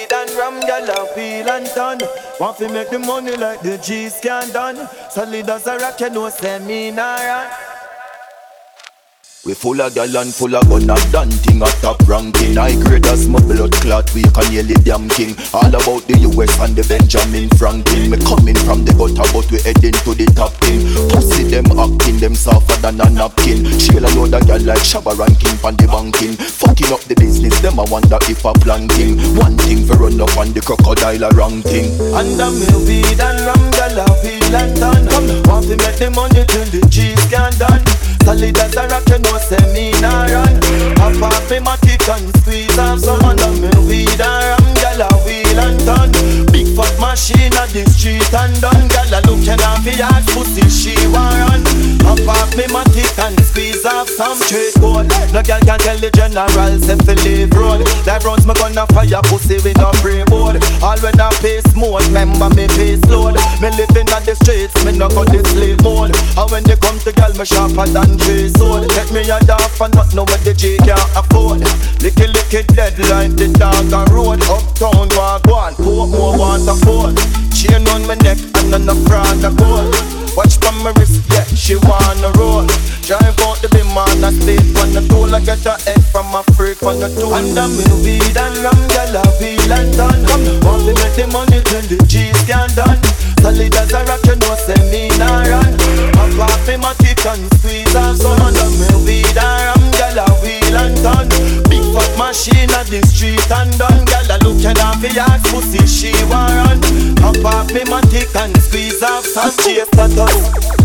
Weed and rum, gyal a wheel and ton. Want to make the money like the G's can done. Solid as a rock, you know, say me nah run. We full of gal and full of gun and done thing at top ranking. I grade as my blood clot we can nearly damn king. All about the US and the Benjamin Franklin. Me coming from the gutter but we heading to the top thing. Pussy them acting them softer than a napkin. Shell a load of gal like Shabba ranking pan the banking. Fucking up the business them I wonder if I planting One thing for run up on the crocodile a wrong thing And I'm weed and rum gal a and done. Want to make the money till the G's can done. Solid as a rock, you know, say me nah run. Pop off me matic and squeeze off some of me weed and ram Gyal a wheel and turn. Big fat machine at the street and done. Gyal a looking off the ass pussy, she want run. Pop off me matic and squeeze off some straight gold No girl can tell the general, say fi leave road. Life runs me gonna fire pussy with no free board. All when I pay smooth, remember me pay load. Me living on the streets, me no got the slave mode. And when they come to girl, me sharper than three sword. Take me a off and not know what the G can't afford. Licky licky deadline, the dog on road. Uptown walk one, more want a Chain on my neck and on the front of gold Watch from my wrist, yeah, she wanna roll. Drive out the beam on a state on the tool. I get her head from a freak on the tool. And I'm in weed and rum, girl, I feel and done. Want to make the money till the G's can done. Solid as a rock, you know, say me nah run. Pop off me matic and squeeze off some And I'm in weed and rum, girl, I wheel and done Big fat machine at the street and done. Girl, I looking off the ass pussy, she want run? Pop off me matic and squeeze off some chase that us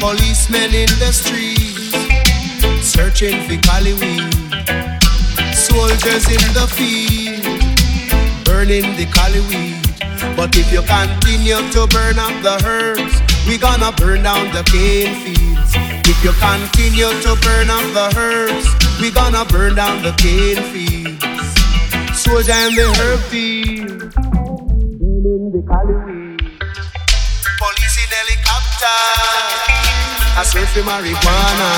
Policemen in the streets, searching for Cali weed. Soldiers in the field, burning the Cali weed. But if you continue to burn up the herbs, we gonna burn down the cane fields. If you continue to burn up the herbs, we gonna burn down the cane fields. Soldier and the herb field, burning the Cali weed. Police in helicopter, I search for marijuana.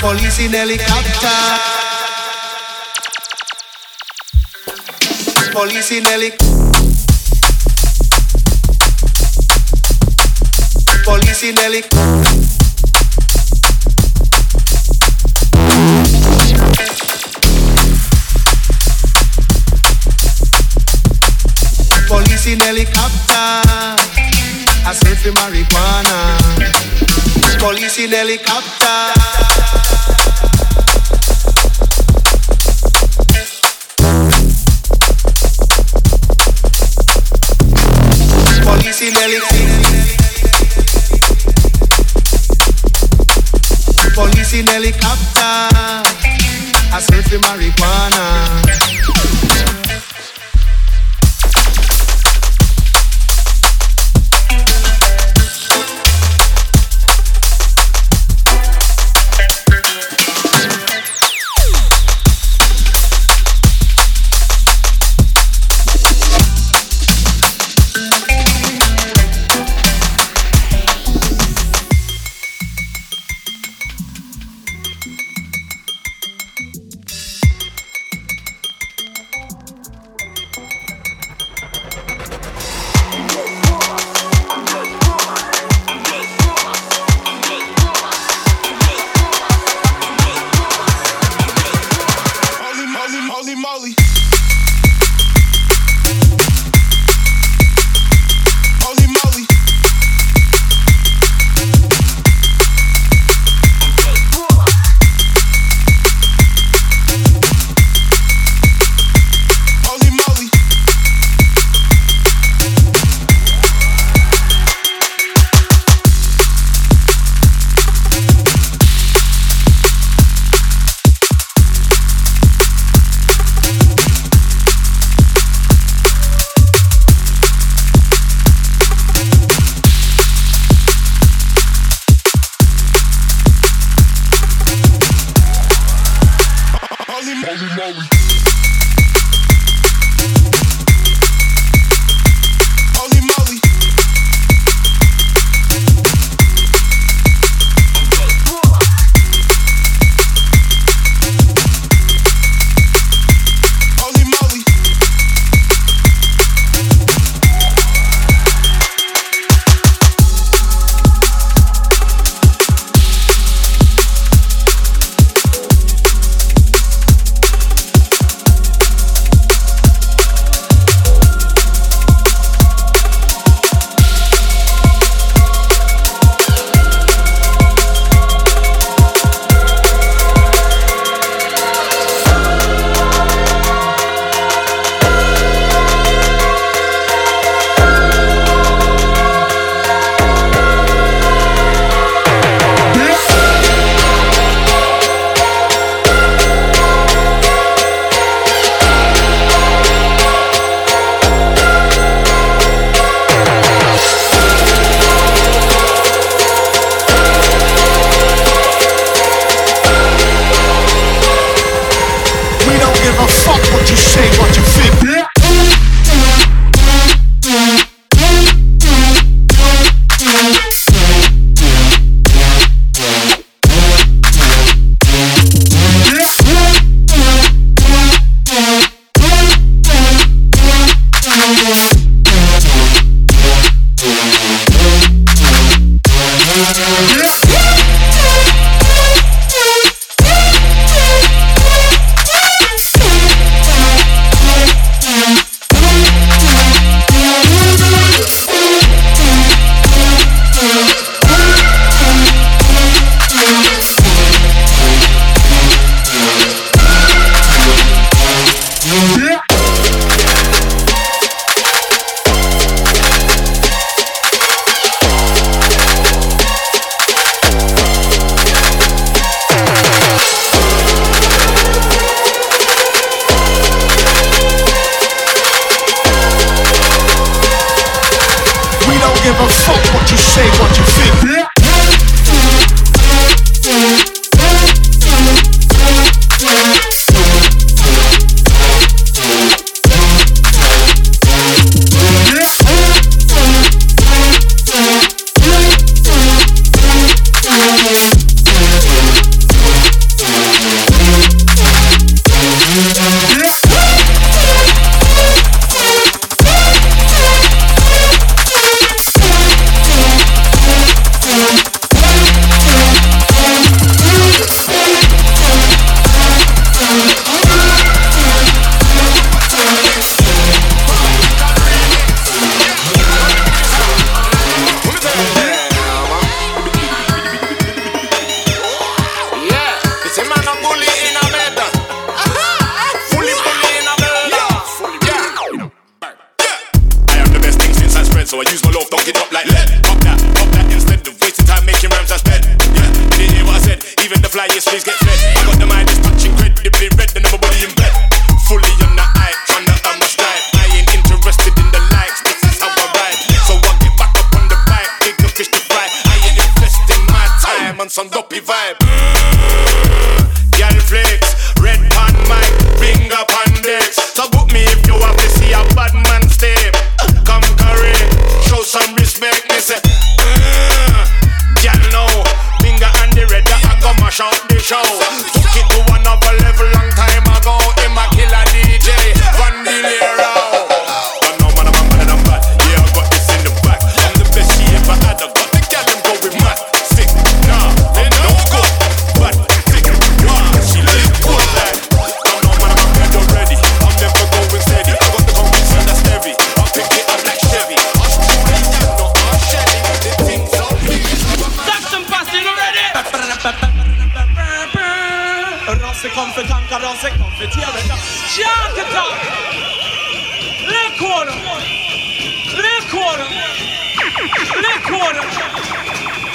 Police in helicopter. Police in helicopter. Police in helicopter. Police in helicopter. I search for marijuana. Police in helicopter. Police in helicopter. I search for marijuana. Holy moly.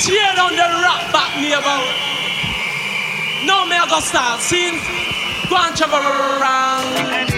tear down the rock back me about. Now me I go start seeing, go and travel around.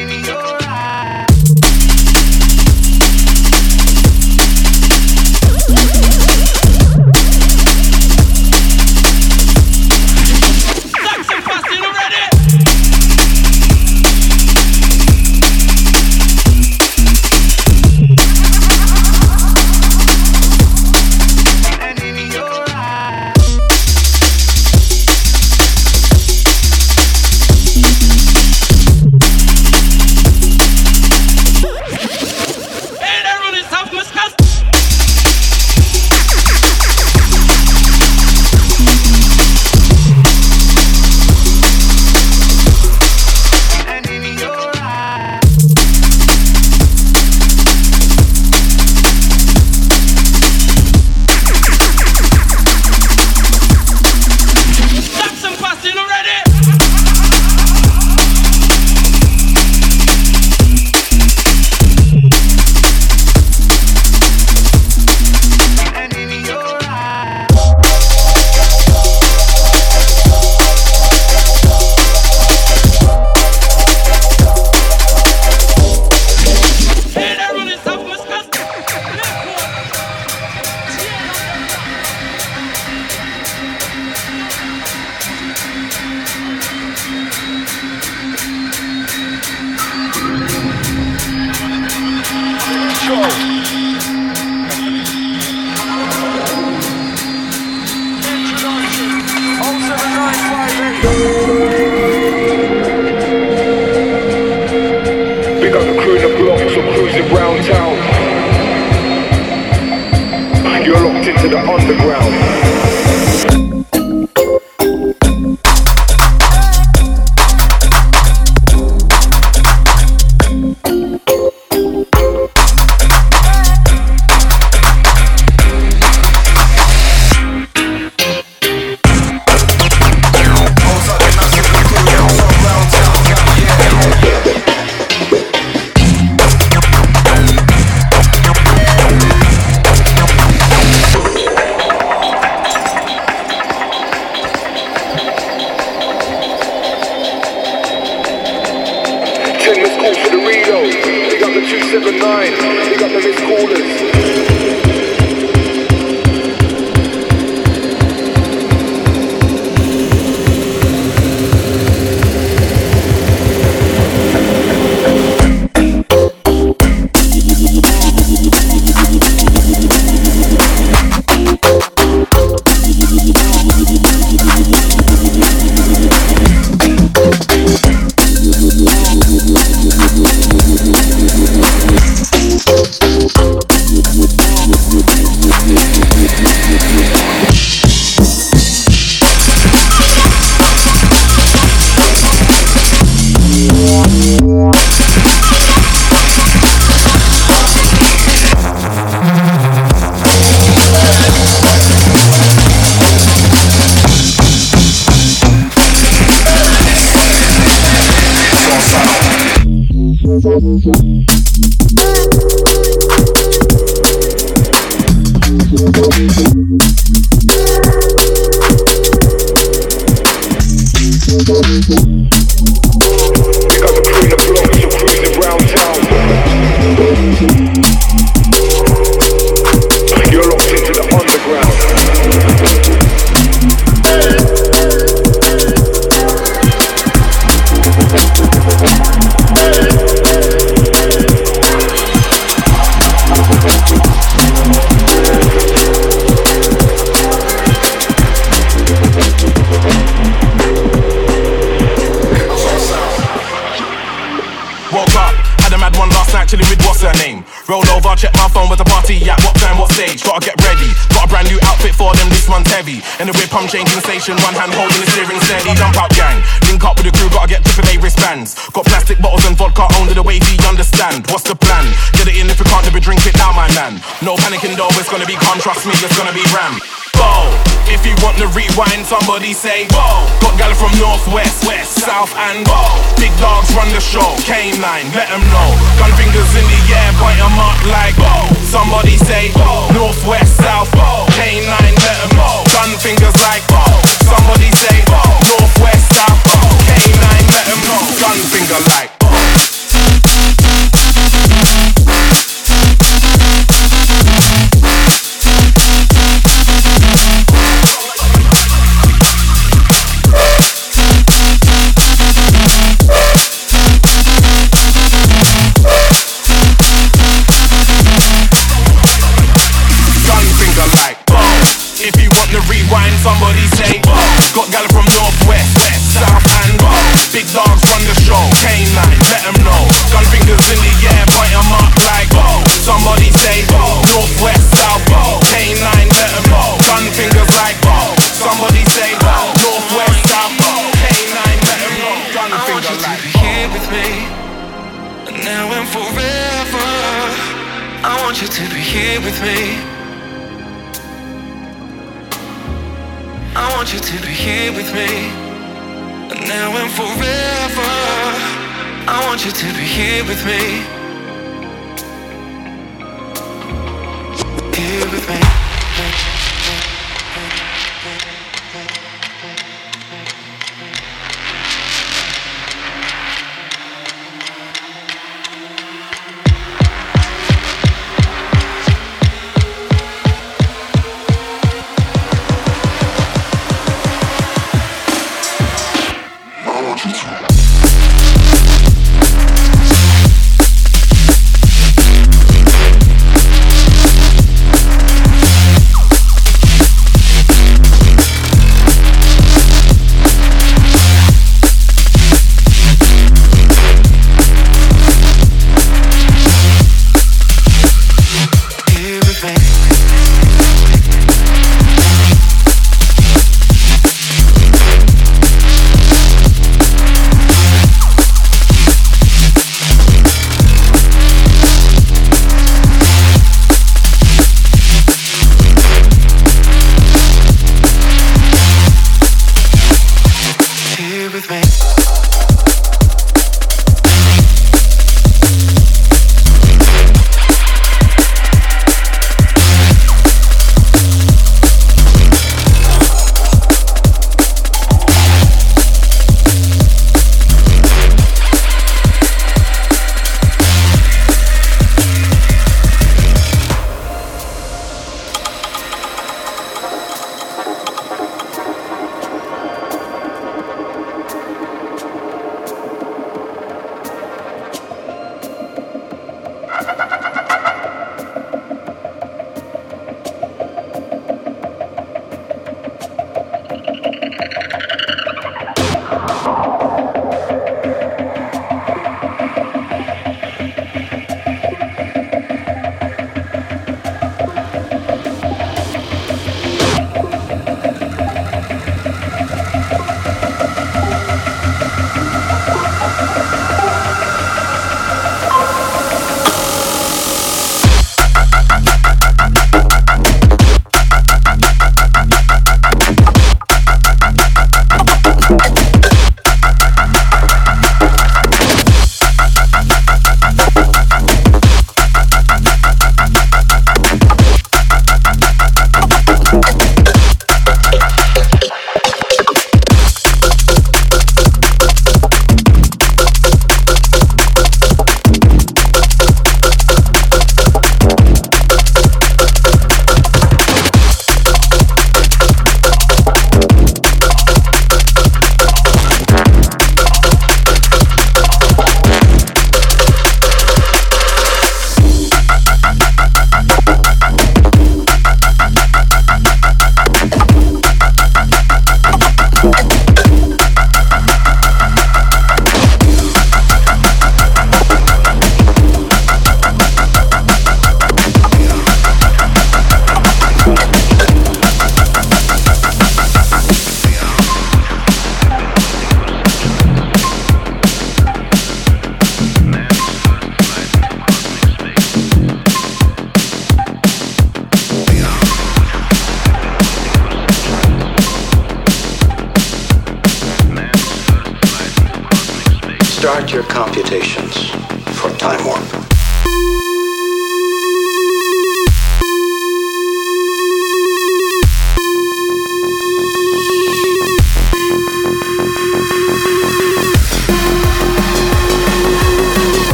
Cruising blocks or cruising round town. You're locked into the underground. In the whip, I'm changing station, one hand holding the steering steady. Jump out, gang. Link up with the crew, gotta get triple A wristbands. Got plastic bottles and vodka only the way we understand. What's the plan? Get it in if you can't, never drink it down, my man. No panicking though, it's gonna be calm, trust me, it's gonna be ram. Bow. If you want to rewind, somebody say Whoa. Got gal from northwest, west, south, and Whoa. Big dogs run the show. K9, let them know. Gun fingers in the air, point them up like Whoa. Somebody say Whoa. northwest, south, Whoa. K9, let them know. Gun fingers like Whoa. Somebody say Whoa. northwest, south, Whoa. K9, let them know. Gun finger like Love you.